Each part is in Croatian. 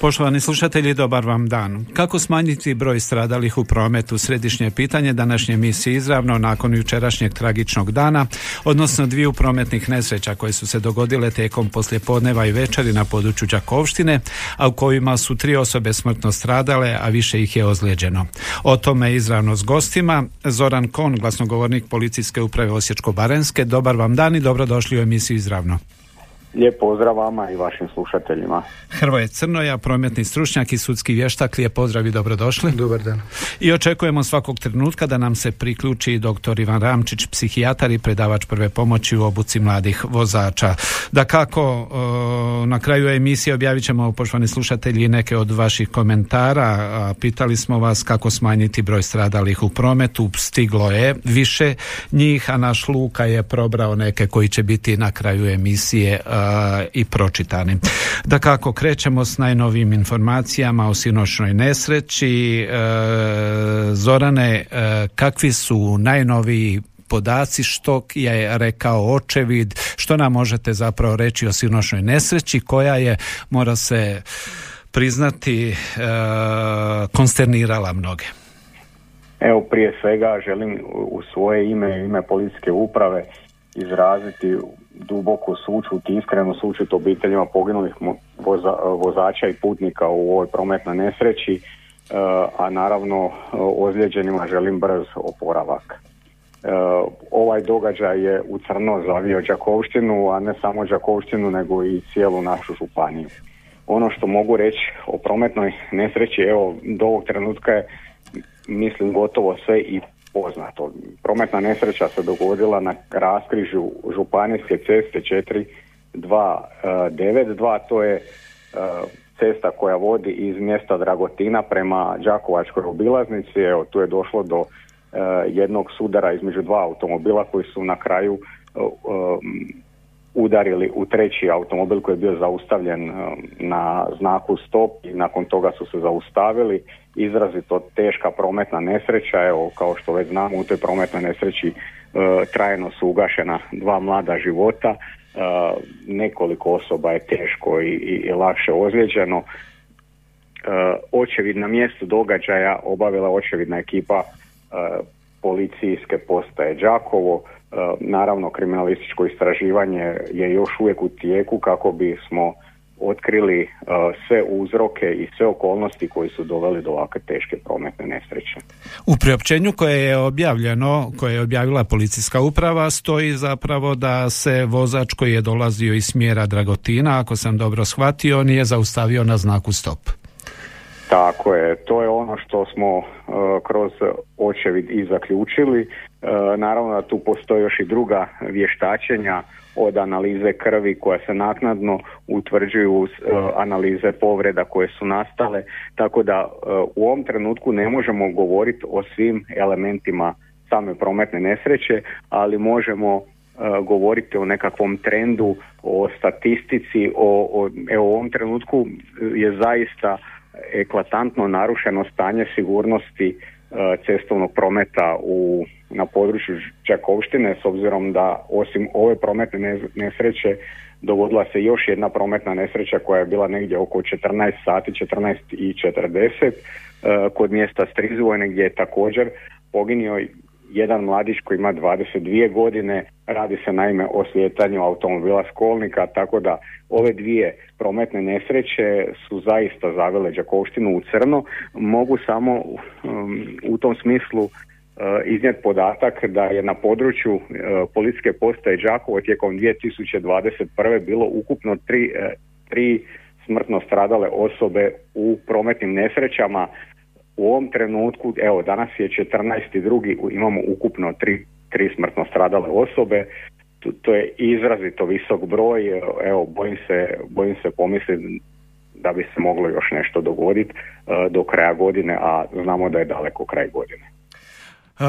Poštovani slušatelji, dobar vam dan. Kako smanjiti broj stradalih u prometu? Središnje pitanje današnje emisije izravno nakon jučerašnjeg tragičnog dana, odnosno dviju prometnih nesreća koje su se dogodile tijekom poslijepodneva i večeri na području Đakovštine, a u kojima su tri osobe smrtno stradale, a više ih je ozlijeđeno. O tome izravno s gostima. Zoran Kon, glasnogovornik policijske uprave Osječko-Barenske. Dobar vam dan i dobrodošli u emisiju izravno. Lijep pozdrav vama i vašim slušateljima. Hrvoje Crnoja, prometni stručnjak i sudski vještak, lijep pozdrav i dobrodošli. Dobar dan. I očekujemo svakog trenutka da nam se priključi dr. Ivan Ramčić, psihijatar i predavač prve pomoći u obuci mladih vozača. Da kako, e, na kraju emisije objavit ćemo, poštovani slušatelji, neke od vaših komentara. Pitali smo vas kako smanjiti broj stradalih u prometu. Stiglo je više njih, a naš Luka je probrao neke koji će biti na kraju emisije a, i pročitani. Da kako krećemo s najnovijim informacijama o sinoćnoj nesreći. E, Zorane, e, kakvi su najnoviji podaci što je rekao očevid, što nam možete zapravo reći o sinoćnoj nesreći koja je, mora se priznati, konsternirala mnoge. Evo prije svega želim u svoje ime ime policijske uprave izraziti duboku sučut i iskrenu sučut obiteljima poginulih voza- vozača i putnika u ovoj prometnoj nesreći, e, a naravno ozlijeđenima želim brz oporavak. E, ovaj događaj je u crno zavio Đakovštinu, a ne samo Đakovštinu nego i cijelu našu županiju. Ono što mogu reći o prometnoj nesreći, evo do ovog trenutka je mislim gotovo sve i poznato. Prometna nesreća se dogodila na raskrižju županijske ceste 4292, to je e, cesta koja vodi iz mjesta Dragotina prema Đakovačkoj obilaznici. Evo, tu je došlo do e, jednog sudara između dva automobila koji su na kraju e, udarili u treći automobil koji je bio zaustavljen um, na znaku stop i nakon toga su se zaustavili. Izrazito teška prometna nesreća, evo kao što već znamo u toj prometnoj nesreći uh, trajno su ugašena dva mlada života, uh, nekoliko osoba je teško i, i, lakše ozlijeđeno. Uh, očevid na mjestu događaja obavila očevidna ekipa policijske postaje Đakovo. Naravno, kriminalističko istraživanje je još uvijek u tijeku kako bismo otkrili e, sve uzroke i sve okolnosti koji su doveli do ovakve teške prometne nesreće. U priopćenju koje je objavljeno, koje je objavila policijska uprava, stoji zapravo da se vozač koji je dolazio iz smjera Dragotina, ako sam dobro shvatio, nije zaustavio na znaku stop. Tako je, to je ono što smo e, kroz očevid i zaključili. E, naravno da tu postoje još i druga vještačenja od analize krvi koja se naknadno utvrđuju e, analize povreda koje su nastale, tako da e, u ovom trenutku ne možemo govoriti o svim elementima same prometne nesreće, ali možemo e, govoriti o nekakvom trendu, o statistici, o, o evo u ovom trenutku je zaista eklatantno narušeno stanje sigurnosti cestovnog prometa u, na području Đakovštine s obzirom da osim ove prometne nesreće dogodila se još jedna prometna nesreća koja je bila negdje oko 14 sati, 14 i 40 e, kod mjesta Strizvojne gdje je također poginio jedan mladić koji ima 22 godine, radi se naime o slijetanju automobila školnika, tako da ove dvije prometne nesreće su zaista zavele Đakovštinu u crno. Mogu samo um, u tom smislu uh, iznijeti podatak da je na području uh, policijske postaje Đakovo tijekom 2021. bilo ukupno tri, uh, tri smrtno stradale osobe u prometnim nesrećama u ovom trenutku, evo danas je 14.2. imamo ukupno tri, tri smrtno stradale osobe, to, to je izrazito visok broj, evo bojim se, bojim se pomisliti da bi se moglo još nešto dogoditi uh, do kraja godine, a znamo da je daleko kraj godine.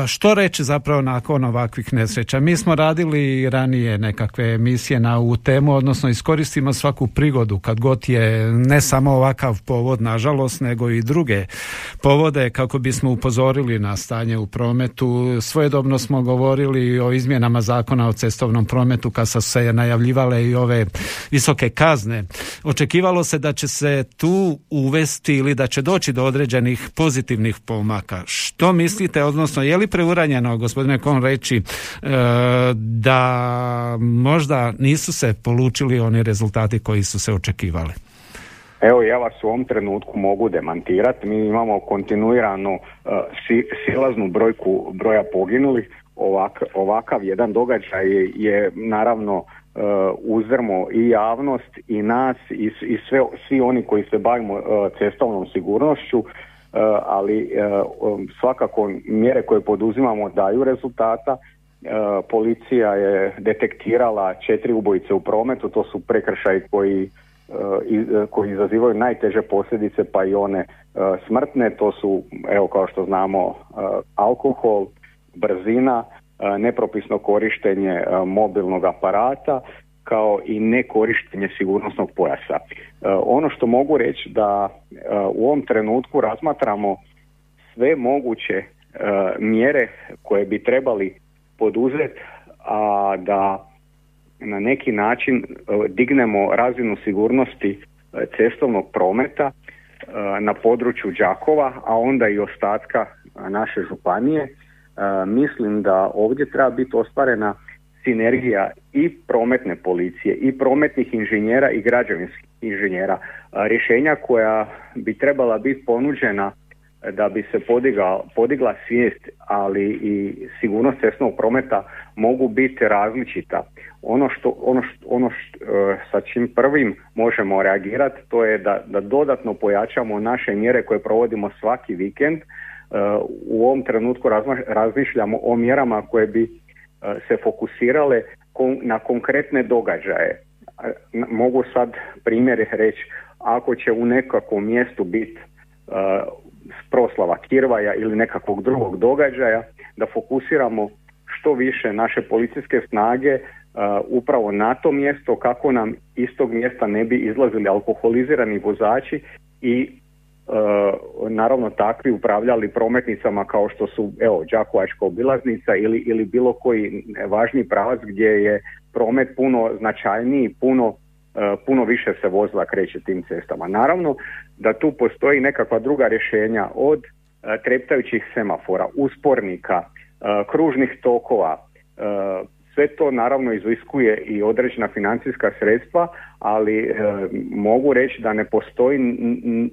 Što reći zapravo nakon ovakvih nesreća? Mi smo radili ranije nekakve emisije na ovu temu, odnosno iskoristimo svaku prigodu kad god je ne samo ovakav povod, nažalost, nego i druge povode kako bismo upozorili na stanje u prometu. Svojedobno smo govorili o izmjenama zakona o cestovnom prometu kad su se najavljivale i ove visoke kazne. Očekivalo se da će se tu uvesti ili da će doći do određenih pozitivnih pomaka. Što mislite, odnosno je li preuranjeno, gospodine Kon, reći e, da možda nisu se polučili oni rezultati koji su se očekivali? Evo ja vas u ovom trenutku mogu demantirati. Mi imamo kontinuirano uh, silaznu brojku broja poginulih. Ovak, ovakav jedan događaj je, je naravno uh, uzrmo i javnost i nas i, i sve, svi oni koji se bavimo uh, cestovnom sigurnošću E, ali e, svakako mjere koje poduzimamo daju rezultata. E, policija je detektirala četiri ubojice u prometu, to su prekršaji koji koji izazivaju najteže posljedice pa i one smrtne, to su evo kao što znamo alkohol, brzina, nepropisno korištenje mobilnog aparata kao i nekorištenje sigurnosnog pojasa. Ono što mogu reći da u ovom trenutku razmatramo sve moguće e, mjere koje bi trebali poduzeti, a da na neki način dignemo razinu sigurnosti cestovnog prometa na području Đakova, a onda i ostatka naše županije. Mislim da ovdje treba biti ostvarena sinergija i prometne policije i prometnih inženjera i građevinskih inženjera. Rješenja koja bi trebala biti ponuđena da bi se podigla, podigla svijest, ali i sigurnost cestnog prometa mogu biti različita. Ono što, ono što, ono što, e, sa čim prvim možemo reagirati to je da, da dodatno pojačamo naše mjere koje provodimo svaki vikend. E, u ovom trenutku razmišljamo o mjerama koje bi se fokusirale na konkretne događaje. Mogu sad primjer reći, ako će u nekakvom mjestu biti proslava Kirvaja ili nekakvog drugog događaja, da fokusiramo što više naše policijske snage upravo na to mjesto kako nam iz tog mjesta ne bi izlazili alkoholizirani vozači i E, naravno takvi upravljali prometnicama kao što su evo Đakovačka obilaznica ili, ili bilo koji važni pravac gdje je promet puno značajniji, puno, e, puno više se vozila kreće tim cestama. Naravno da tu postoji nekakva druga rješenja od e, treptajućih semafora, uspornika, kružnih tokova, sve to naravno iziskuje i određena financijska sredstva, ali e, mogu reći da ne postoji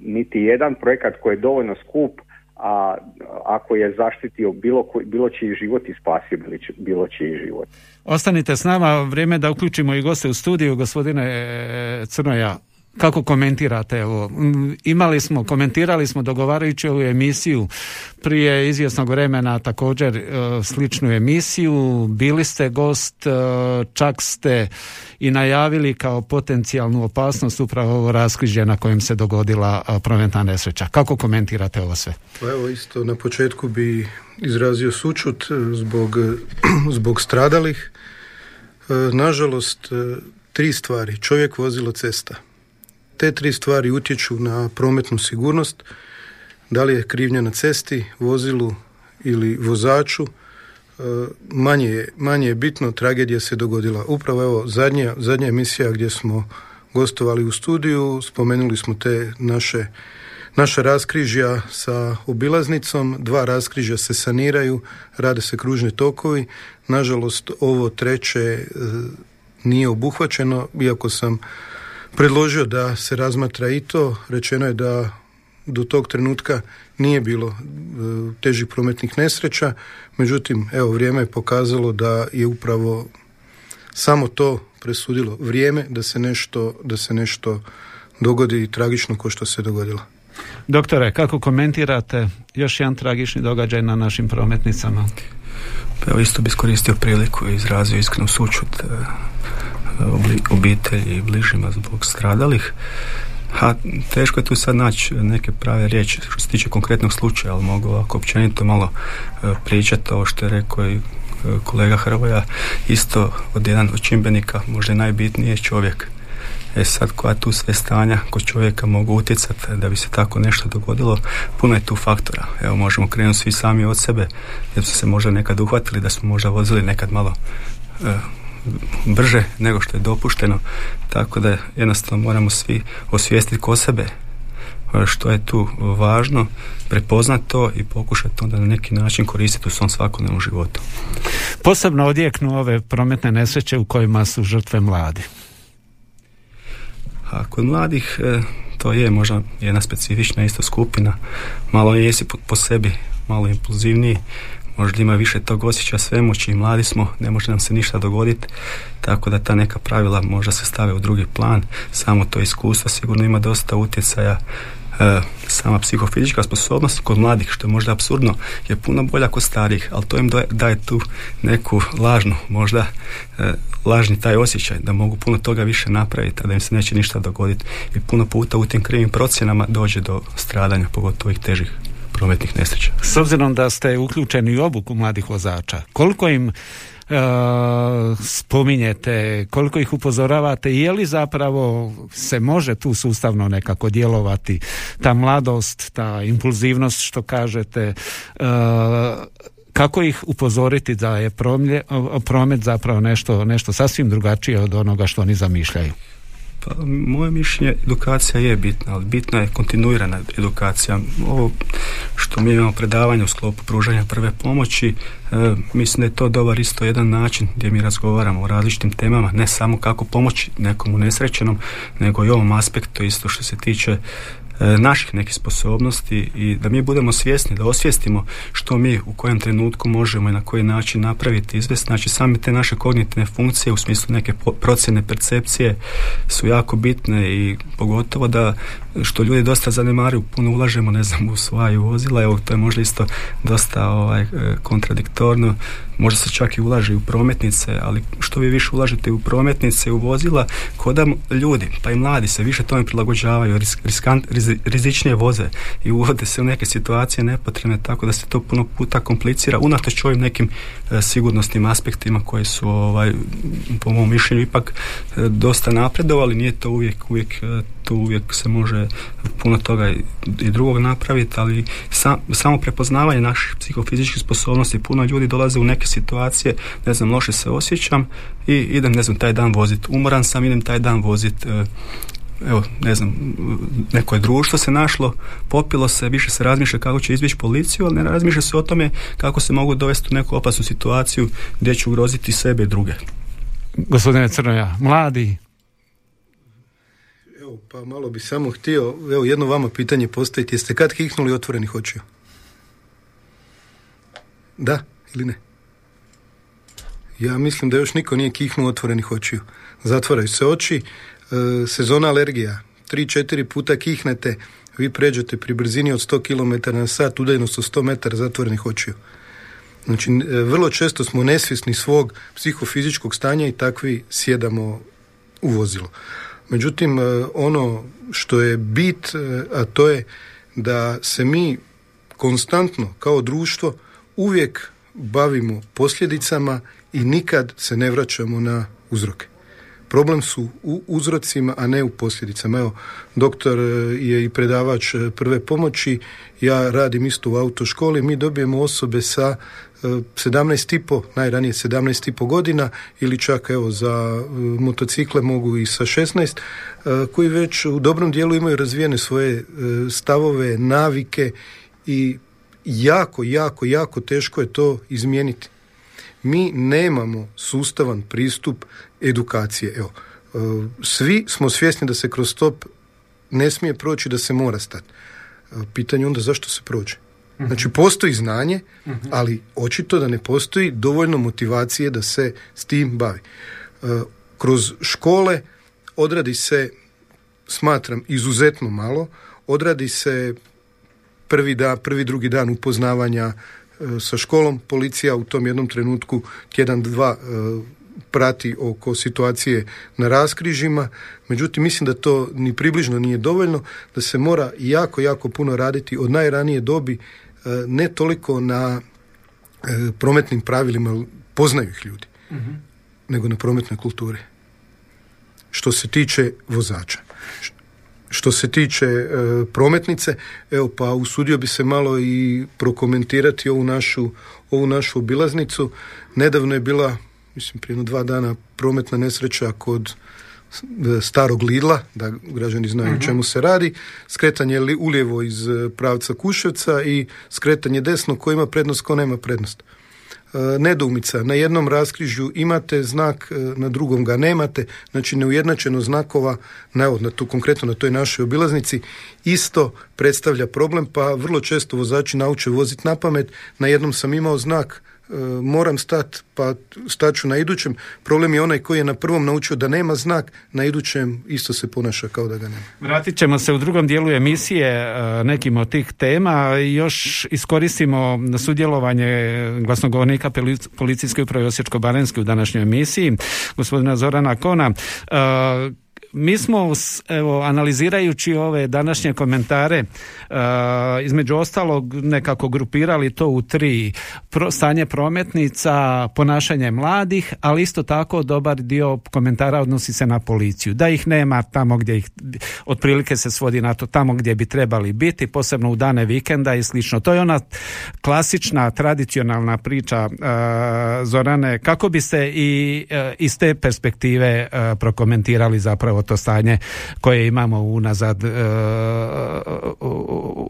niti jedan projekat koji je dovoljno skup a ako je zaštitio bilo, bilo čiji život i spasio bilo čiji život. Ostanite s nama, vrijeme da uključimo i goste u studiju, gospodine e, Crnoja. Kako komentirate ovo? Imali smo, komentirali smo dogovarajući ovu emisiju prije izvjesnog vremena također e, sličnu emisiju. Bili ste gost, e, čak ste i najavili kao potencijalnu opasnost upravo ovo raskrižje na kojem se dogodila e, prometna nesreća. Kako komentirate ovo sve? Pa evo isto na početku bi izrazio sučut zbog, zbog stradalih. Nažalost, tri stvari. Čovjek vozilo cesta te tri stvari utječu na prometnu sigurnost, da li je krivnja na cesti, vozilu ili vozaču, e, manje je, manje je bitno, tragedija se dogodila. Upravo evo zadnja, zadnja emisija gdje smo gostovali u studiju, spomenuli smo te naše naša raskrižja sa obilaznicom, dva raskrižja se saniraju, rade se kružni tokovi. Nažalost, ovo treće e, nije obuhvaćeno, iako sam predložio da se razmatra i to. Rečeno je da do tog trenutka nije bilo e, težih prometnih nesreća, međutim, evo, vrijeme je pokazalo da je upravo samo to presudilo vrijeme da se nešto, da se nešto dogodi tragično ko što se dogodilo. Doktore, kako komentirate još jedan tragični događaj na našim prometnicama? Pa evo isto bi iskoristio priliku i izrazio iskrenu sučut e, obitelji i bližima zbog stradalih. Ha, teško je tu sad naći neke prave riječi što se tiče konkretnog slučaja, ali mogu ovako općenito malo e, pričati ovo što je rekao i e, kolega Hrvoja, isto od jedan od čimbenika, možda najbitniji je čovjek. E sad koja tu sve stanja kod čovjeka mogu utjecati da bi se tako nešto dogodilo, puno je tu faktora. Evo možemo krenuti svi sami od sebe, jer su se možda nekad uhvatili da smo možda vozili nekad malo e, brže nego što je dopušteno, tako da jednostavno moramo svi osvijestiti ko sebe e, što je tu važno, prepoznati to i pokušati onda na neki način koristiti u svom svakodnevnom životu. Posebno odjeknu ove prometne nesreće u kojima su žrtve mladi. A kod mladih e, to je možda jedna specifična isto skupina, malo jesi po, po sebi, malo impulzivniji, možda ima više tog osjećaja svemoći i mladi smo, ne može nam se ništa dogoditi, tako da ta neka pravila možda se stave u drugi plan, samo to iskustvo sigurno ima dosta utjecaja e, sama psihofizička sposobnost kod mladih, što je možda absurdno, je puno bolja kod starih, ali to im daje, tu neku lažnu, možda e, lažni taj osjećaj da mogu puno toga više napraviti, a da im se neće ništa dogoditi. I puno puta u tim krivim procjenama dođe do stradanja, pogotovo ovih težih prometnih nesreća. S obzirom da ste uključeni u obuku mladih vozača, koliko im Uh, spominjete, koliko ih upozoravate, je li zapravo se može tu sustavno nekako djelovati ta mladost, ta impulzivnost što kažete, uh, kako ih upozoriti da je promet zapravo nešto, nešto sasvim drugačije od onoga što oni zamišljaju? Pa, moje mišljenje, edukacija je bitna, ali bitna je kontinuirana edukacija. Ovo što mi imamo predavanje u sklopu pružanja prve pomoći, e, mislim da je to dobar isto jedan način gdje mi razgovaramo o različitim temama, ne samo kako pomoći nekom unesrećenom, nego i ovom aspektu isto što se tiče naših nekih sposobnosti i da mi budemo svjesni, da osvijestimo što mi u kojem trenutku možemo i na koji način napraviti izvest. Znači same te naše kognitivne funkcije u smislu neke procjene percepcije su jako bitne i pogotovo da što ljudi dosta zanemaruju, puno ulažemo ne znam u svoju vozila, evo to je možda isto dosta ovaj, e, kontradiktorno možda se čak i ulaže u prometnice, ali što vi više ulažete u prometnice, u vozila, koda ljudi, pa i mladi se više tome prilagođavaju, riskant, rizičnije voze i uvode se u neke situacije nepotrebne, tako da se to puno puta komplicira, unatoč ovim nekim e, sigurnosnim aspektima koji su, ovaj, po mom mišljenju, ipak e, dosta napredovali, nije to uvijek, uvijek e, tu uvijek se može puno toga i drugog napraviti, ali samo prepoznavanje naših psihofizičkih sposobnosti, puno ljudi dolaze u neke situacije, ne znam, loše se osjećam i idem, ne znam, taj dan vozit. Umoran sam, idem taj dan vozit. E, evo, ne znam, neko je društvo se našlo, popilo se, više se razmišlja kako će izbjeći policiju, ali ne razmišlja se o tome kako se mogu dovesti u neku opasnu situaciju gdje će ugroziti sebe i druge. Gospodine Crnoja, mladi, Evo, pa malo bi samo htio, evo jedno vama pitanje postaviti, jeste kad kihnuli otvorenih očiju? Da ili ne? Ja mislim da još niko nije kihnuo otvorenih očiju. Zatvaraju se oči, e, sezona alergija, 3-4 puta kihnete, vi pređete pri brzini od 100 km na sat, udajnost od 100 metara zatvorenih očiju. Znači, e, vrlo često smo nesvjesni svog psihofizičkog stanja i takvi sjedamo u vozilo. Međutim, e, ono što je bit, e, a to je da se mi konstantno kao društvo uvijek bavimo posljedicama i nikad se ne vraćamo na uzroke. Problem su u uzrocima, a ne u posljedicama. Evo, doktor e, je i predavač prve pomoći, ja radim isto u autoškoli, mi dobijemo osobe sa 17,5, najranije 17,5 godina ili čak evo za e, motocikle mogu i sa 16 e, koji već u dobrom dijelu imaju razvijene svoje e, stavove, navike i jako, jako, jako teško je to izmijeniti. Mi nemamo sustavan pristup edukacije. Evo, svi smo svjesni da se kroz stop ne smije proći, da se mora stati. Pitanje onda zašto se prođe? Znači postoji znanje, ali očito da ne postoji dovoljno motivacije da se s tim bavi. E, kroz škole odradi se, smatram, izuzetno malo, odradi se prvi, da, prvi drugi dan upoznavanja e, sa školom, policija u tom jednom trenutku tjedan, dva e, prati oko situacije na raskrižima, međutim mislim da to ni približno nije dovoljno, da se mora jako, jako puno raditi od najranije dobi, ne toliko na e, prometnim pravilima, poznaju ih ljudi, nego na prometnoj kulturi. Što se tiče vozača. Što se tiče e, prometnice, evo pa usudio bi se malo i prokomentirati ovu našu, ovu našu obilaznicu. Nedavno je bila, mislim prije dva dana, prometna nesreća kod e, starog Lidla, da građani znaju o mhm. čemu se radi, skretanje ulijevo iz e, pravca Kuševca i skretanje desno ko ima prednost, ko nema prednost. E, nedoumica. Na jednom raskrižju imate znak, e, na drugom ga nemate, znači neujednačeno znakova, na, na tu, konkretno na toj našoj obilaznici, isto predstavlja problem, pa vrlo često vozači nauče voziti na pamet. Na jednom sam imao znak moram stat, pa staću na idućem. Problem je onaj koji je na prvom naučio da nema znak, na idućem isto se ponaša kao da ga nema. Vratit ćemo se u drugom dijelu emisije e, nekim od tih tema. Još iskoristimo sudjelovanje glasnogovornika policijske uprave Osječko-Barenske u današnjoj emisiji, gospodina Zorana Kona. Mi smo evo analizirajući ove današnje komentare uh, između ostalog nekako grupirali to u tri pro, stanje prometnica, ponašanje mladih, ali isto tako dobar dio komentara odnosi se na policiju. Da ih nema tamo gdje ih otprilike se svodi na to tamo gdje bi trebali biti, posebno u dane vikenda i slično. To je ona klasična tradicionalna priča uh, Zorane, kako biste i uh, iz te perspektive prokomentirali zapravo to stanje koje imamo unazad e,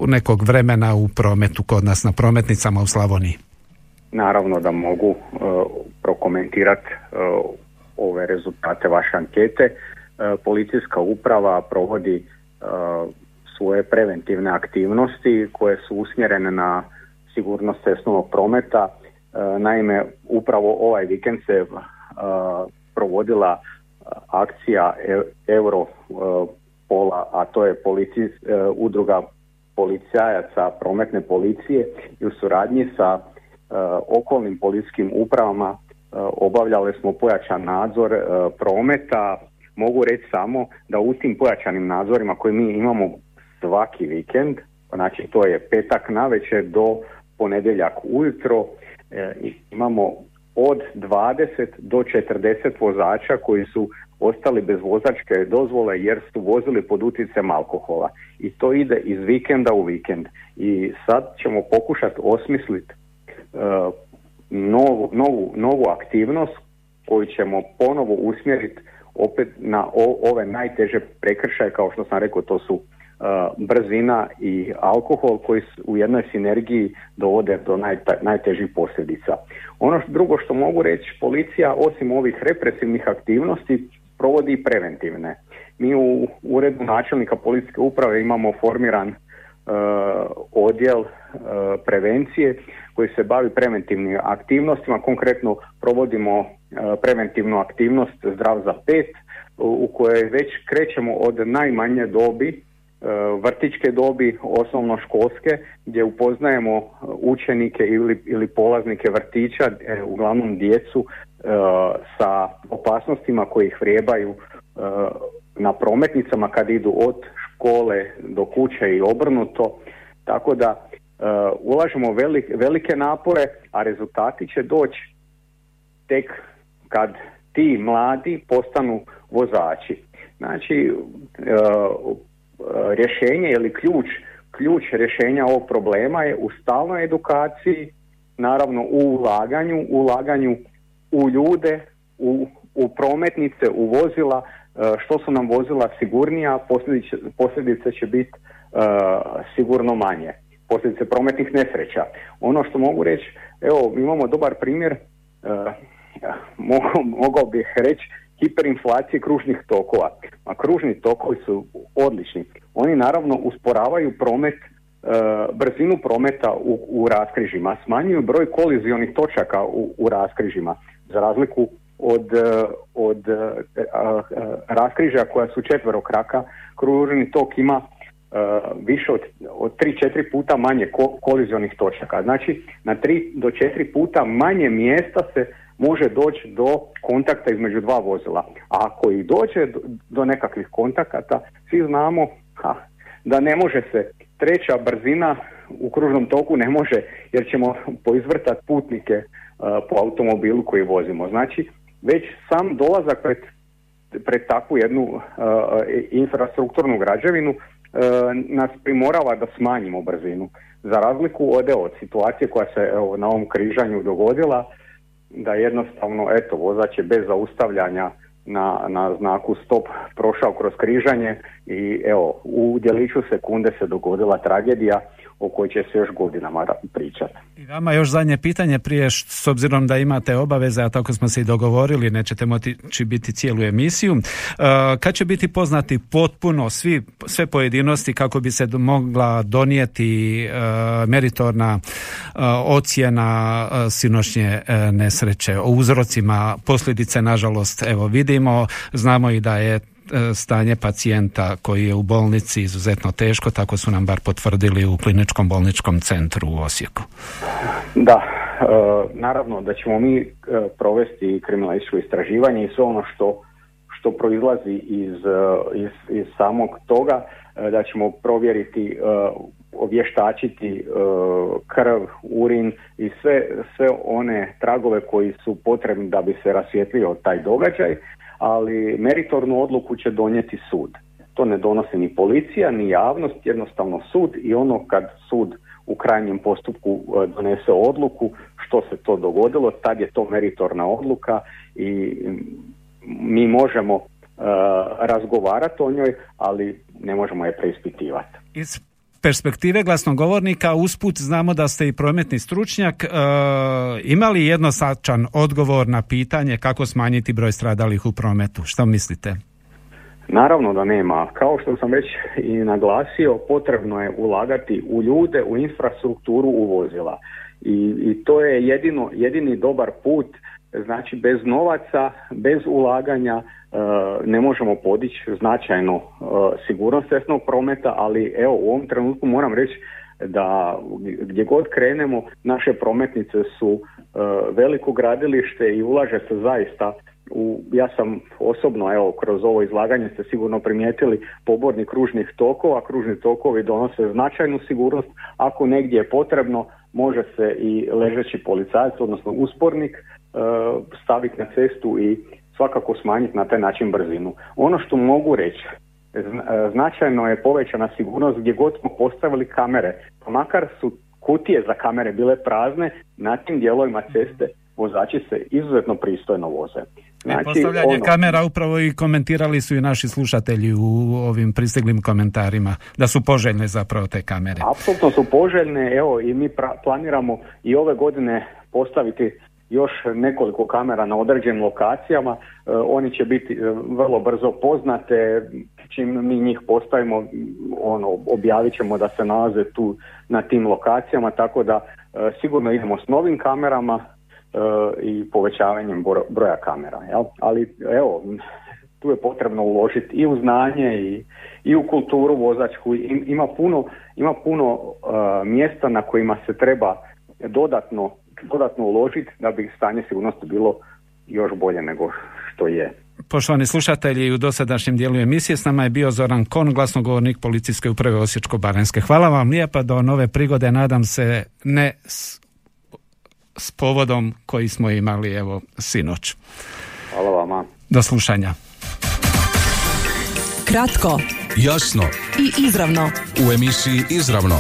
nekog vremena u prometu kod nas na prometnicama u Slavoniji. Naravno da mogu e, prokomentirati e, ove rezultate vaše ankete. Policijska uprava provodi svoje preventivne aktivnosti koje su usmjerene na sigurnost cestovnog prometa. Naime, upravo ovaj vikend se provodila akcija e, Euro e, a to je e, udruga policajaca prometne policije i u suradnji sa okolnim policijskim upravama obavljali smo pojačan nadzor prometa. Mogu reći samo da u tim pojačanim nadzorima koje mi imamo svaki vikend, znači to je petak navečer do ponedjeljak ujutro, imamo od 20 do 40 vozača koji su ostali bez vozačke dozvole jer su vozili pod utjecajem alkohola. I to ide iz vikenda u vikend. I sad ćemo pokušati osmisliti uh, novu, novu, novu aktivnost koju ćemo ponovo usmjeriti opet na ove najteže prekršaje kao što sam rekao to su brzina i alkohol koji u jednoj sinergiji dovode do najtežih posljedica. Ono drugo što mogu reći, policija osim ovih represivnih aktivnosti provodi i preventivne. Mi u uredu načelnika policijske uprave imamo formiran odjel prevencije koji se bavi preventivnim aktivnostima. Konkretno provodimo preventivnu aktivnost Zdrav za pet u kojoj već krećemo od najmanje dobi E, vrtičke dobi, osnovnoškolske, gdje upoznajemo učenike ili, ili polaznike vrtića, e, uglavnom djecu, e, sa opasnostima koji ih vrijebaju na prometnicama kad idu od škole do kuće i obrnuto. Tako da ulažemo velike napore, a rezultati će doći tek kad ti mladi postanu vozači. Znači, rješenje ili ključ, ključ rješenja ovog problema je u stalnoj edukaciji, naravno u ulaganju, ulaganju u ljude, u, u prometnice, u vozila, e, što su nam vozila sigurnija, posljedice, posljedice će biti uh, sigurno manje. Posljedice prometnih nesreća. Ono što mogu reći, evo, imamo dobar primjer, uh, mogao, bih reći hiperinflacije kružnih tokova. A kružni tokovi su odlični. Oni naravno usporavaju promet, e, brzinu prometa u, u raskrižima, smanjuju broj kolizionih točaka u, u raskrižima, za razliku od, e, od e, raskrižja koja su četverokraka, kružni tok ima više od, od 3-4 puta manje ko, kolizionih točaka. Znači na 3 do 4 puta manje mjesta se može doći do kontakta između dva vozila. A ako i dođe do, nekakvih kontakata, svi znamo ha, da ne može se treća brzina u kružnom toku ne može jer ćemo poizvrtati putnike po automobilu koji vozimo. Znači, već sam dolazak pred, pred takvu jednu infrastrukturnu građevinu nas primorava da smanjimo brzinu. Za razliku od, od situacije koja se evo, na ovom križanju dogodila, da jednostavno, eto, vozač je bez zaustavljanja na, na znaku stop prošao kroz križanje i evo, u djeliću sekunde se dogodila tragedija o kojoj će se još godinama pričati. I vama još zadnje pitanje prije, s obzirom da imate obaveze, a tako smo se i dogovorili, nećete moći biti cijelu emisiju. Uh, kad će biti poznati potpuno svi, sve pojedinosti kako bi se mogla donijeti uh, meritorna uh, ocjena sinošnje nesreće o uzrocima posljedice, nažalost, evo vidimo, znamo i da je E, stanje pacijenta koji je u bolnici izuzetno teško, tako su nam bar potvrdili u kliničkom bolničkom centru u Osijeku. Da, e, naravno da ćemo mi e, provesti kriminalističko istraživanje i sve ono što, što proizlazi iz, iz, iz samog toga, da ćemo provjeriti ovještačiti krv, urin i sve, sve one tragove koji su potrebni da bi se rasvjetlio taj događaj ali meritornu odluku će donijeti sud. To ne donosi ni policija, ni javnost, jednostavno sud i ono kad sud u krajnjem postupku e, donese odluku što se to dogodilo, tad je to meritorna odluka i mi možemo uh, razgovarati o njoj, ali ne možemo je preispitivati. Iz perspektive glasnogovornika usput znamo da ste i prometni stručnjak. E, imali jednosačan odgovor na pitanje kako smanjiti broj stradalih u prometu? Što mislite? Naravno da nema. Kao što sam već i naglasio, potrebno je ulagati u ljude, u infrastrukturu, u vozila. I, i to je jedino, jedini dobar put Znači bez novaca, bez ulaganja e, ne možemo podići značajno e, sigurnost cestnog prometa, ali evo u ovom trenutku moram reći da gdje god krenemo naše prometnice su e, veliko gradilište i ulaže se zaista u, ja sam osobno, evo, kroz ovo izlaganje ste sigurno primijetili poborni kružnih tokova, kružni tokovi donose značajnu sigurnost, ako negdje je potrebno, može se i ležeći policajac, odnosno uspornik, staviti na cestu i svakako smanjiti na taj način brzinu. Ono što mogu reći, e, značajno je povećana sigurnost gdje god smo postavili kamere, pa makar su kutije za kamere bile prazne, na tim dijelovima ceste vozači se izuzetno pristojno voze. Znači, postavljanje ono, kamera upravo i komentirali su i naši slušatelji u ovim pristiglim komentarima, da su poželjne zapravo te kamere. Apsolutno su poželjne, evo i mi planiramo i ove godine postaviti još nekoliko kamera na određenim lokacijama, e, oni će biti e, vrlo brzo poznate, čim mi njih postavimo, ono, objavit ćemo da se nalaze tu na tim lokacijama, tako da e, sigurno idemo s novim kamerama i povećavanjem broja kamera. Jel? Ali evo, tu je potrebno uložiti i u znanje i, i u kulturu vozačku. Ima puno, ima puno mjesta na kojima se treba dodatno dodatno uložiti da bi stanje sigurnosti bilo još bolje nego što je. Poštovani slušatelji, u dosadašnjem dijelu emisije s nama je bio Zoran Kon, glasnogovornik policijske uprave Osječko-Baranjske. Hvala vam lijepa, do nove prigode, nadam se ne s, s povodom koji smo imali evo sinoć. Hvala vama. Do slušanja. Kratko, jasno i izravno. U emisiji Izravno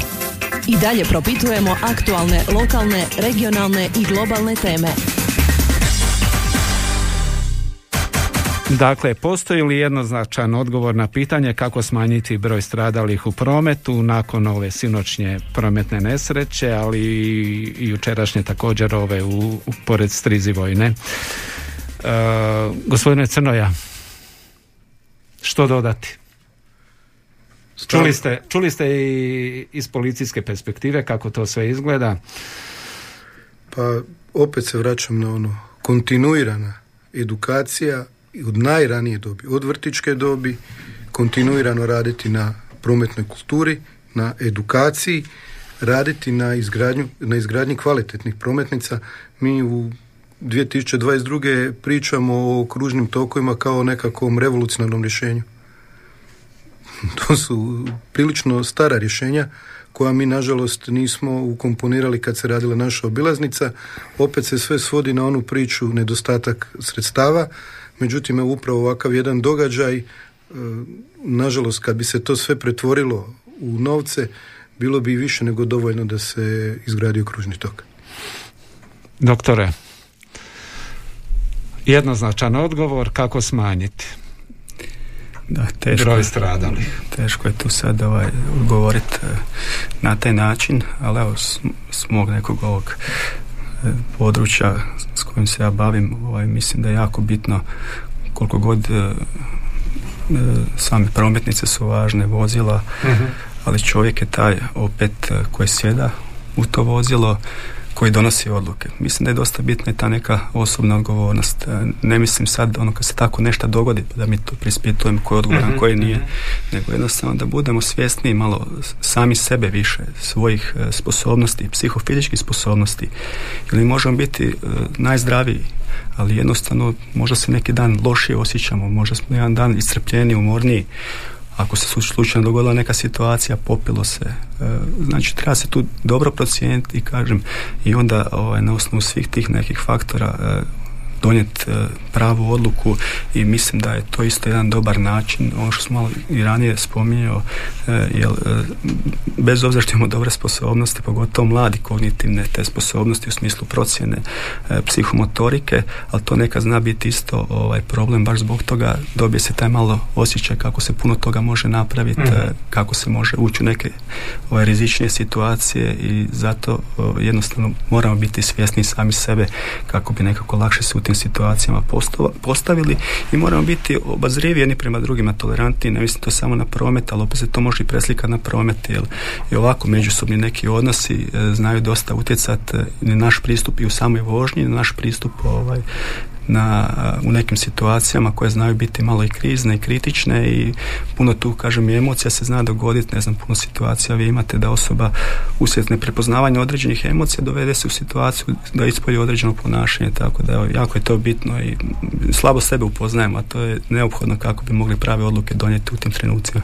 i dalje propitujemo aktualne, lokalne, regionalne i globalne teme. Dakle, postoji li jednoznačan odgovor na pitanje kako smanjiti broj stradalih u prometu nakon ove sinoćnje prometne nesreće, ali i jučerašnje također ove u, u pored strizi vojne. E, gospodine Crnoja, što dodati? Čuli ste, čuli ste i iz policijske perspektive kako to sve izgleda? Pa opet se vraćam na ono kontinuirana edukacija od najranije dobi, od vrtičke dobi, kontinuirano raditi na prometnoj kulturi, na edukaciji, raditi na, izgradnju, na izgradnji kvalitetnih prometnica. Mi u 2022. pričamo o kružnim tokovima kao o nekakvom revolucionarnom rješenju. To su prilično stara rješenja koja mi nažalost nismo ukomponirali kad se radila naša obilaznica. Opet se sve svodi na onu priču nedostatak sredstava. Međutim, evo upravo ovakav jedan događaj, e, nažalost kad bi se to sve pretvorilo u novce, bilo bi više nego dovoljno da se izgradi kružni tok. Doktore, jednoznačan odgovor kako smanjiti da, teško, broj stradalih. Teško je tu sad ovaj, odgovoriti e, na taj način, ali evo s, mog nekog ovog e, područja s kojim se ja bavim, ovaj, mislim da je jako bitno koliko god e, same prometnice su važne, vozila, mhm. ali čovjek je taj opet koji sjeda u to vozilo, koji donosi odluke. Mislim da je dosta bitna i ta neka osobna odgovornost. E, ne mislim sad ono kad se tako nešto dogodi da mi to prispitujemo koji je odgovoran, mm koji nije, mhm. nego jednostavno da budemo svjesni malo sami sebe više, svojih e, sposobnosti, psihofizičkih sposobnosti. Ili možemo biti e, najzdraviji, ali jednostavno možda se neki dan lošije osjećamo, možda smo jedan dan iscrpljeniji, umorniji, ako se slučajno dogodila neka situacija, popilo se. E, znači, treba se tu dobro procijeniti i kažem, i onda ovaj, na osnovu svih tih nekih faktora e, donijeti e, pravu odluku i mislim da je to isto jedan dobar način ono što smo malo i ranije spominjao e, jer e, bez obzira što imamo dobre sposobnosti pogotovo mladi kognitivne te sposobnosti u smislu procjene psihomotorike ali to neka zna biti isto ovaj problem baš zbog toga dobije se taj malo osjećaj kako se puno toga može napraviti mhm. kako se može ući u neke ovaj, rizičnije situacije i zato jednostavno moramo biti svjesni sami sebe kako bi nekako lakše se tim situacijama postavili i moramo biti obazrivi jedni prema drugima tolerantni, ne mislim to samo na promet, ali opet se to može i preslikati na promet, jer i ovako međusobni neki odnosi e, znaju dosta utjecati na naš pristup i u samoj vožnji, na naš pristup ovaj, na, u nekim situacijama koje znaju biti malo i krizne i kritične i puno tu, kažem, i emocija se zna dogoditi, ne znam, puno situacija vi imate da osoba uslijed neprepoznavanja određenih emocija dovede se u situaciju da ispolji određeno ponašanje, tako da jako je to bitno i slabo sebe upoznajemo, a to je neophodno kako bi mogli prave odluke donijeti u tim trenucima.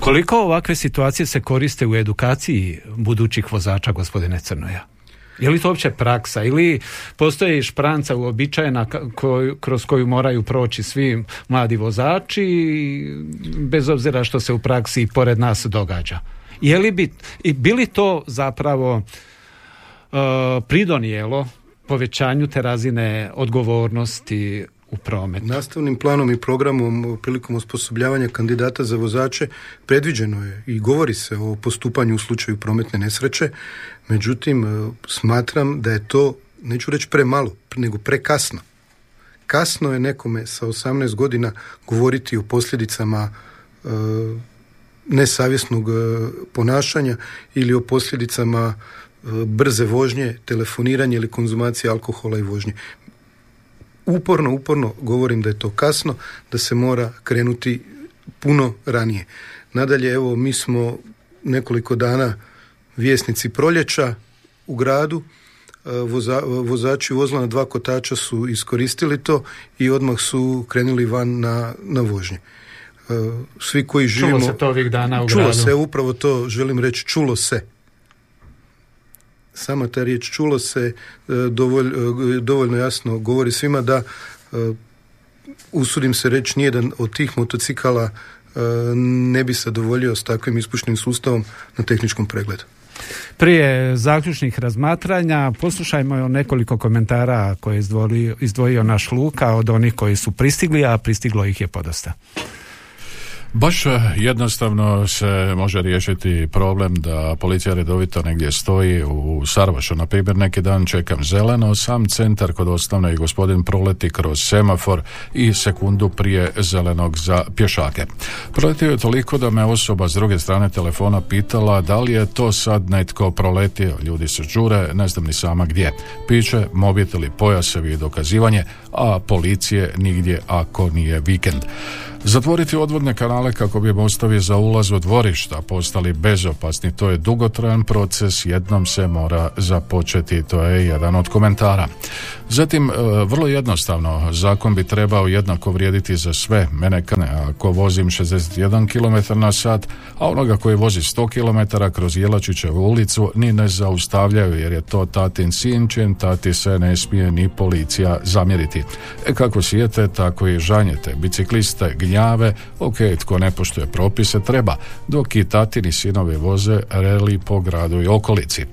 Koliko ovakve situacije se koriste u edukaciji budućih vozača, gospodine Crnoja? Je li to uopće praksa ili postoji špranca uobičajena koju, kroz koju moraju proći svi mladi vozači bez obzira što se u praksi pored nas događa? Je li bi, bili to zapravo uh, pridonijelo povećanju te razine odgovornosti u prometu. Nastavnim planom i programom prilikom osposobljavanja kandidata za vozače predviđeno je i govori se o postupanju u slučaju prometne nesreće, međutim e, smatram da je to, neću reći premalo, nego prekasno. Kasno je nekome sa 18 godina govoriti o posljedicama e, nesavjesnog e, ponašanja ili o posljedicama brze vožnje, telefoniranje ili konzumacije alkohola i vožnje uporno, uporno govorim da je to kasno, da se mora krenuti puno ranije. Nadalje, evo, mi smo nekoliko dana vjesnici proljeća u gradu, e, Voza, vozači vozila na dva kotača su iskoristili to i odmah su krenuli van na, na vožnje. E, svi koji živimo... Čulo se to ovih dana u čulo gradu. se, upravo to želim reći, čulo se sama ta riječ čulo se e, e, dovoljno jasno govori svima da e, usudim se reći nijedan od tih motocikala ne bi se dovoljio s takvim ispušnim sustavom na tehničkom pregledu. Prije zaključnih razmatranja poslušajmo nekoliko komentara koje je izdvojio, izdvojio naš Luka od onih koji su pristigli, a pristiglo ih je podosta. Baš e, jednostavno se može riješiti problem da policija redovito negdje stoji u Sarvašu. Na primjer, neki dan čekam zeleno, sam centar kod osnovne i gospodin proleti kroz semafor i sekundu prije zelenog za pješake. Proletio je toliko da me osoba s druge strane telefona pitala da li je to sad netko proletio. Ljudi se žure, ne znam ni sama gdje. Piće, mobiteli, pojasevi i dokazivanje, a policije nigdje ako nije vikend. Zatvoriti odvodne kanale kako bi mostovi za ulaz u dvorišta postali bezopasni, to je dugotrajan proces, jednom se mora započeti, to je jedan od komentara. Zatim, e, vrlo jednostavno, zakon bi trebao jednako vrijediti za sve. Mene ako vozim 61 km na sat, a onoga koji vozi 100 km kroz Jelačićevu ulicu ni ne zaustavljaju jer je to tatin sinčin, tati se ne smije ni policija zamjeriti. E kako sijete, tako i žanjete. Bicikliste gnjave, ok, tko ne poštuje propise, treba, dok i tatini sinovi voze reli po gradu i okolici.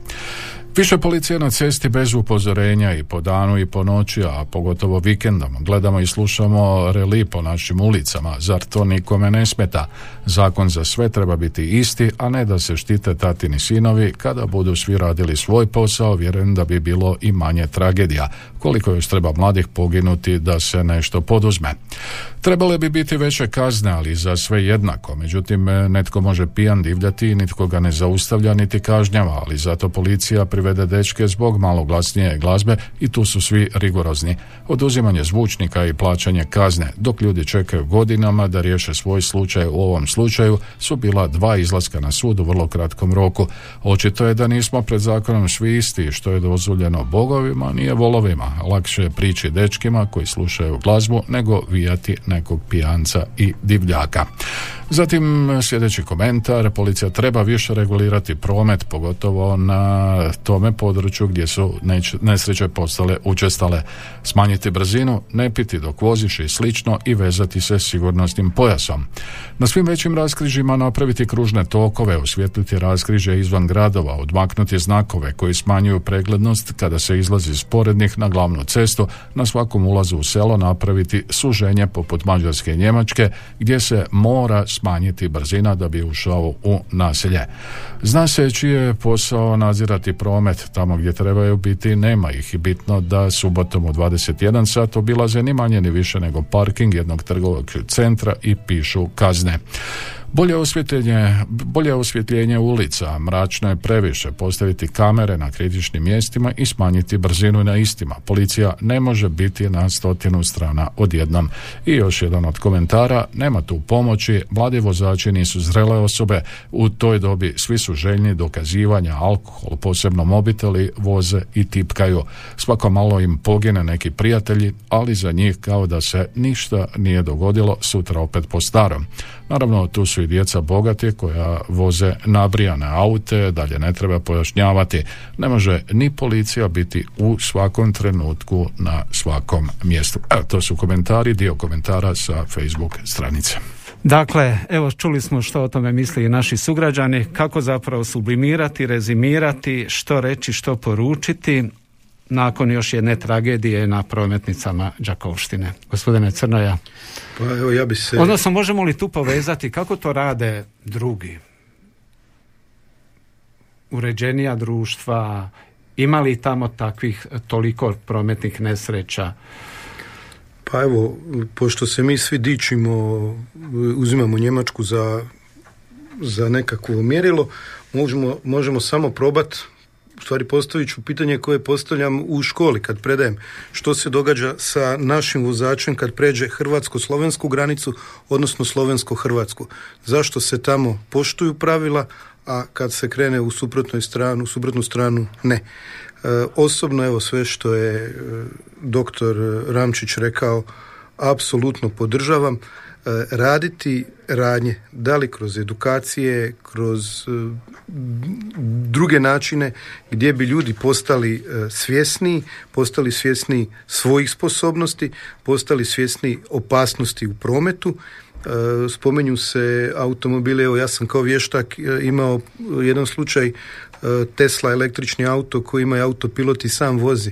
Više policije na cesti bez upozorenja i po danu i po noći, a pogotovo vikendom. Gledamo i slušamo reli po našim ulicama. Zar to nikome ne smeta? Zakon za sve treba biti isti, a ne da se štite tatini sinovi. Kada budu svi radili svoj posao, vjerujem da bi bilo i manje tragedija. Koliko još treba mladih poginuti da se nešto poduzme. Trebale bi biti veće kazne, ali za sve jednako. Međutim, netko može pijan divljati i nitko ga ne zaustavlja niti kažnjava, ali zato policija privede dečke zbog malo glasnije glazbe i tu su svi rigorozni. Oduzimanje zvučnika i plaćanje kazne, dok ljudi čekaju godinama da riješe svoj slučaj u ovom slučaju, su bila dva izlaska na sud u vrlo kratkom roku. Očito je da nismo pred zakonom svi isti, što je dozvoljeno bogovima, nije volovima. Lakše je prići dečkima koji slušaju glazbu nego vijati nekog pijanca i divljaka. Zatim sljedeći komentar, policija treba više regulirati promet, pogotovo na tome području gdje su nesreće postale učestale. Smanjiti brzinu, ne piti dok voziš i slično i vezati se sigurnosnim pojasom. Na svim većim raskrižima napraviti kružne tokove, osvijetliti raskriže izvan gradova, odmaknuti znakove koji smanjuju preglednost kada se izlazi sporednih na glavnu cestu, na svakom ulazu u selo napraviti suženje poput Mađarske i Njemačke gdje se mora smanjiti brzina da bi ušao u naselje. Zna se čiji je posao nadzirati promet tamo gdje trebaju biti, nema ih i bitno da subotom u 21 sat obilaze ni manje ni više nego parking jednog trgovog centra i pišu kazne. Bolje osvjetljenje, bolje osvjetljenje ulica, mračno je previše, postaviti kamere na kritičnim mjestima i smanjiti brzinu na istima. Policija ne može biti na stotinu strana odjednom. I još jedan od komentara, nema tu pomoći, mladi vozači nisu zrele osobe, u toj dobi svi su željni dokazivanja alkohol, posebno mobiteli, voze i tipkaju. Svako malo im pogine neki prijatelji, ali za njih kao da se ništa nije dogodilo, sutra opet po starom. Naravno, tu su i djeca bogati koja voze nabrijane aute, dalje ne treba pojašnjavati. Ne može ni policija biti u svakom trenutku na svakom mjestu. Evo, to su komentari, dio komentara sa Facebook stranice. Dakle, evo čuli smo što o tome misli i naši sugrađani, kako zapravo sublimirati, rezimirati, što reći, što poručiti nakon još jedne tragedije na prometnicama Đakovštine. Gospodine Crnoja. Pa evo ja bi se... Odnosno možemo li tu povezati kako to rade drugi? Uređenija društva, ima li tamo takvih toliko prometnih nesreća? Pa evo, pošto se mi svi dičimo, uzimamo Njemačku za, za nekakvo mjerilo, možemo, možemo samo probati u stvari postavit ću pitanje koje postavljam u školi kad predajem. Što se događa sa našim vozačem kad pređe hrvatsko-slovensku granicu, odnosno slovensko-hrvatsku? Zašto se tamo poštuju pravila, a kad se krene u suprotnoj stranu, u suprotnu stranu ne. E, osobno evo sve što je e, doktor Ramčić rekao apsolutno podržavam. E, raditi radnje, da li kroz edukacije, kroz e, druge načine gdje bi ljudi postali e, svjesni, postali svjesni svojih sposobnosti, postali svjesni opasnosti u prometu. Spomenju se automobile, evo ja sam kao vještak imao jedan slučaj Tesla električni auto koji ima autopilot i sam vozi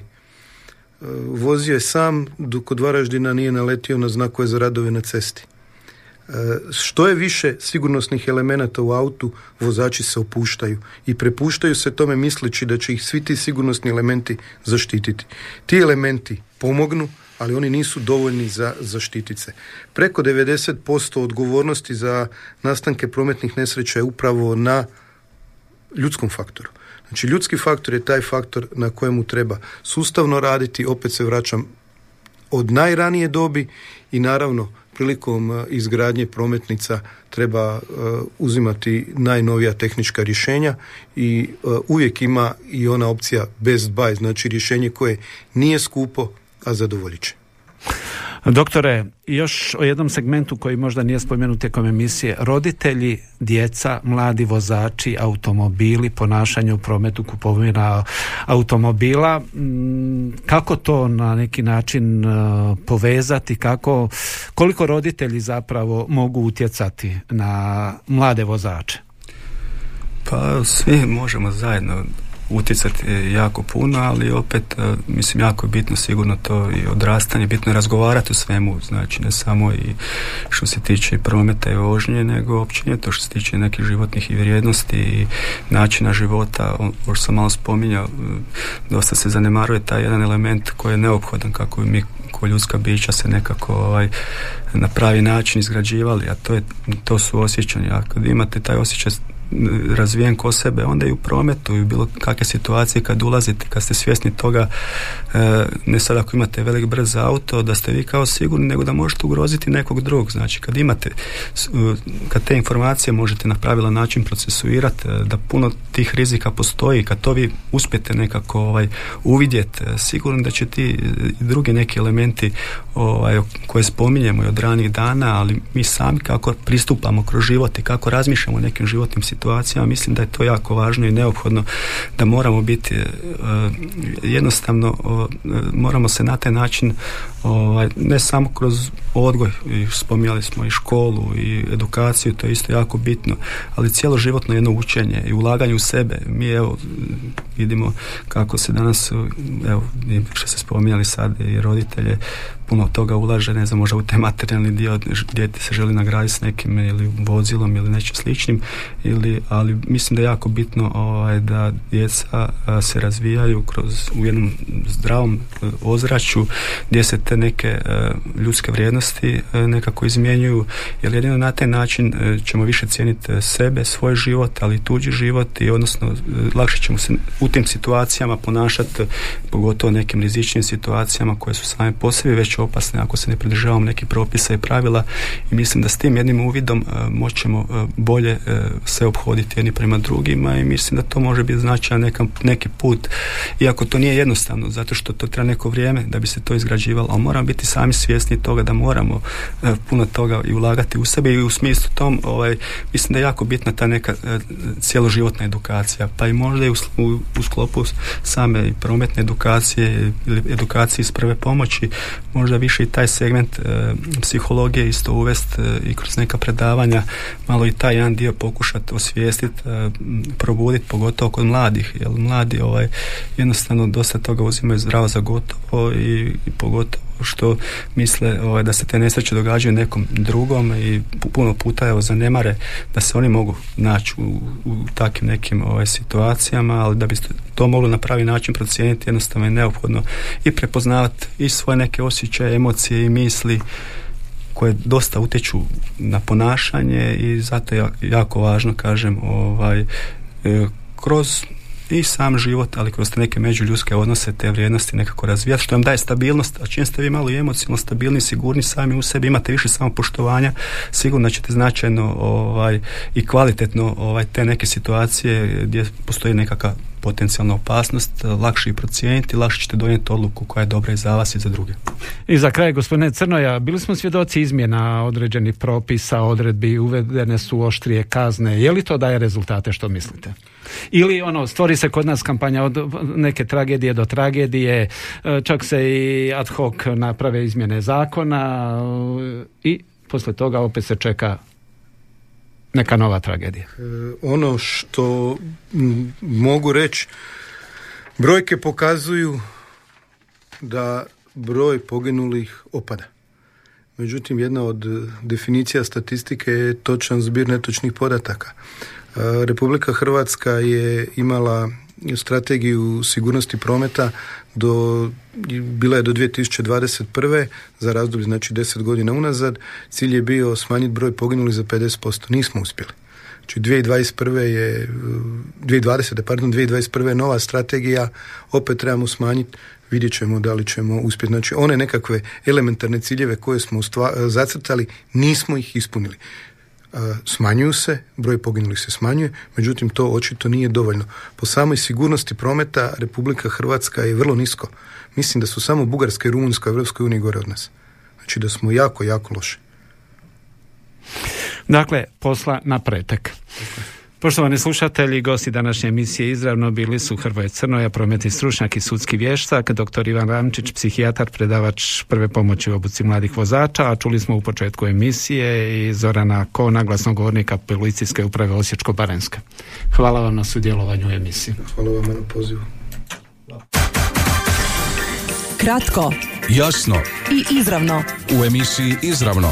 vozio je sam dok od Varaždina nije naletio na znakove za radove na cesti. Što je više sigurnosnih elemenata u autu, vozači se opuštaju i prepuštaju se tome misleći da će ih svi ti sigurnosni elementi zaštititi. Ti elementi pomognu, ali oni nisu dovoljni za zaštitice. Preko 90% odgovornosti za nastanke prometnih nesreća je upravo na ljudskom faktoru. Znači ljudski faktor je taj faktor na kojemu treba sustavno raditi, opet se vraćam od najranije dobi i naravno prilikom izgradnje prometnica treba uzimati najnovija tehnička rješenja i uvijek ima i ona opcija best buy, znači rješenje koje nije skupo, a zadovoljit će. Doktore, još o jednom segmentu koji možda nije spomenut tijekom emisije. Roditelji, djeca, mladi vozači, automobili, ponašanje u prometu, kupovina automobila. Mm, kako to na neki način uh, povezati? Kako, koliko roditelji zapravo mogu utjecati na mlade vozače? Pa svi možemo zajedno utjecati jako puno, ali opet e, mislim jako je bitno sigurno to i odrastanje, bitno je razgovarati o svemu, znači ne samo i što se tiče prometa i vožnje, nego općenito što se tiče nekih životnih i vrijednosti i načina života, ovo sam malo spominjao, e, dosta se zanemaruje taj jedan element koji je neophodan kako mi ko ljudska bića se nekako ovaj, na pravi način izgrađivali, a to, je, to su osjećanja. A imate taj osjećaj razvijen ko sebe, onda i u prometu i u bilo kakve situacije kad ulazite, kad ste svjesni toga, e, ne sad ako imate velik brz auto, da ste vi kao sigurni, nego da možete ugroziti nekog drugog. Znači, kad imate, kad te informacije možete na pravilan način procesuirati, e, da puno tih rizika postoji, kad to vi uspijete nekako ovaj, uvidjeti, e, sigurno da će ti drugi neki elementi ovaj, koje spominjemo i od ranih dana, ali mi sami kako pristupamo kroz život i kako razmišljamo o nekim životnim situacijama, situacijama mislim da je to jako važno i neophodno da moramo biti e, jednostavno moramo se na taj način ovaj, ne samo kroz odgoj spominjali smo i školu i edukaciju to je isto jako bitno ali cijelo životno jedno učenje i ulaganje u sebe. Mi evo vidimo kako se danas evo što se spominjali sad i roditelje puno toga ulaže, ne znam, možda u taj materijalni dio dijete se želi nagraditi s nekim ili vozilom ili nečim sličnim, ili, ali mislim da je jako bitno ovaj, da djeca se razvijaju kroz u jednom zdravom e, ozračju gdje se te neke e, ljudske vrijednosti e, nekako izmjenjuju, jer jedino na taj način ćemo više cijeniti sebe, svoj život, ali i tuđi život i odnosno lakše ćemo se u tim situacijama ponašati, pogotovo nekim rizičnim situacijama koje su same po sebi već opasne ako se ne pridržavamo nekih propisa i pravila i mislim da s tim jednim uvidom uh, moćemo uh, bolje uh, se obhoditi jedni prema drugima i mislim da to može biti značajan neki put iako to nije jednostavno zato što to treba neko vrijeme da bi se to izgrađivalo ali moramo biti sami svjesni toga da moramo puno toga i ulagati u sebe i u smislu tom ovaj, mislim da je jako bitna ta neka cjeloživotna edukacija pa i možda i u, u, sklopu same prometne edukacije ili edukacije iz prve pomoći više i taj segment e, psihologije isto uvest e, i kroz neka predavanja malo i taj jedan dio pokušati osvijestiti, e, probuditi pogotovo kod mladih, jer mladi ovaj, jednostavno dosta toga uzimaju zdravo za gotovo i, i pogotovo što misle ovaj, da se te nesreće događaju nekom drugom i puno puta evo, zanemare da se oni mogu naći u, u takvim nekim ovaj, situacijama, ali da bi to moglo na pravi način procijeniti jednostavno je neophodno i prepoznavati i svoje neke osjećaje, emocije i misli koje dosta utječu na ponašanje i zato je jako važno kažem ovaj e, kroz i sam život, ali kroz te neke međuljudske odnose, te vrijednosti nekako razvijati, što vam daje stabilnost, a čim ste vi malo emocionalno stabilni, sigurni sami u sebi, imate više samopoštovanja, sigurno ćete značajno ovaj, i kvalitetno ovaj, te neke situacije gdje postoji nekakva potencijalna opasnost, lakše i procijeniti, lakše ćete donijeti odluku koja je dobra i za vas i za druge. I za kraj, gospodine Crnoja, bili smo svjedoci izmjena određenih propisa, odredbi, uvedene su oštrije kazne. Je li to daje rezultate, što mislite? Ili ono, stvori se kod nas kampanja od neke tragedije do tragedije, e, čak se i ad hoc naprave izmjene zakona e, i posle toga opet se čeka neka nova tragedija. E, ono što mogu reći, brojke pokazuju da broj poginulih opada. Međutim, jedna od definicija statistike je točan zbir netočnih podataka. Republika Hrvatska je imala strategiju sigurnosti prometa do, bila je do 2021. za razdoblje znači 10 godina unazad. Cilj je bio smanjiti broj poginulih za 50%. Nismo uspjeli. Znači 2021. je 2020. pardon, 2021. je nova strategija, opet trebamo smanjiti vidjet ćemo da li ćemo uspjeti. Znači, one nekakve elementarne ciljeve koje smo zacrtali, nismo ih ispunili. Smanjuju se, broj poginulih se smanjuje, međutim to očito nije dovoljno. Po samoj sigurnosti prometa Republika Hrvatska je vrlo nisko. Mislim da su samo Bugarska i Rumunjska u Europskoj uniji gore od nas. Znači da smo jako, jako loši. Dakle, posla na pretek. Poštovani slušatelji, gosti današnje emisije izravno bili su Hrvoje Crnoja, prometni stručnjak i sudski vještak, dr. Ivan Ramčić, psihijatar, predavač prve pomoći u obuci mladih vozača, a čuli smo u početku emisije i Zorana Kona, glasnogovornika policijske uprave Osječko-Barenske. Hvala vam na sudjelovanju u emisiji. Hvala vam na pozivu. Kratko, jasno i izravno u emisiji Izravno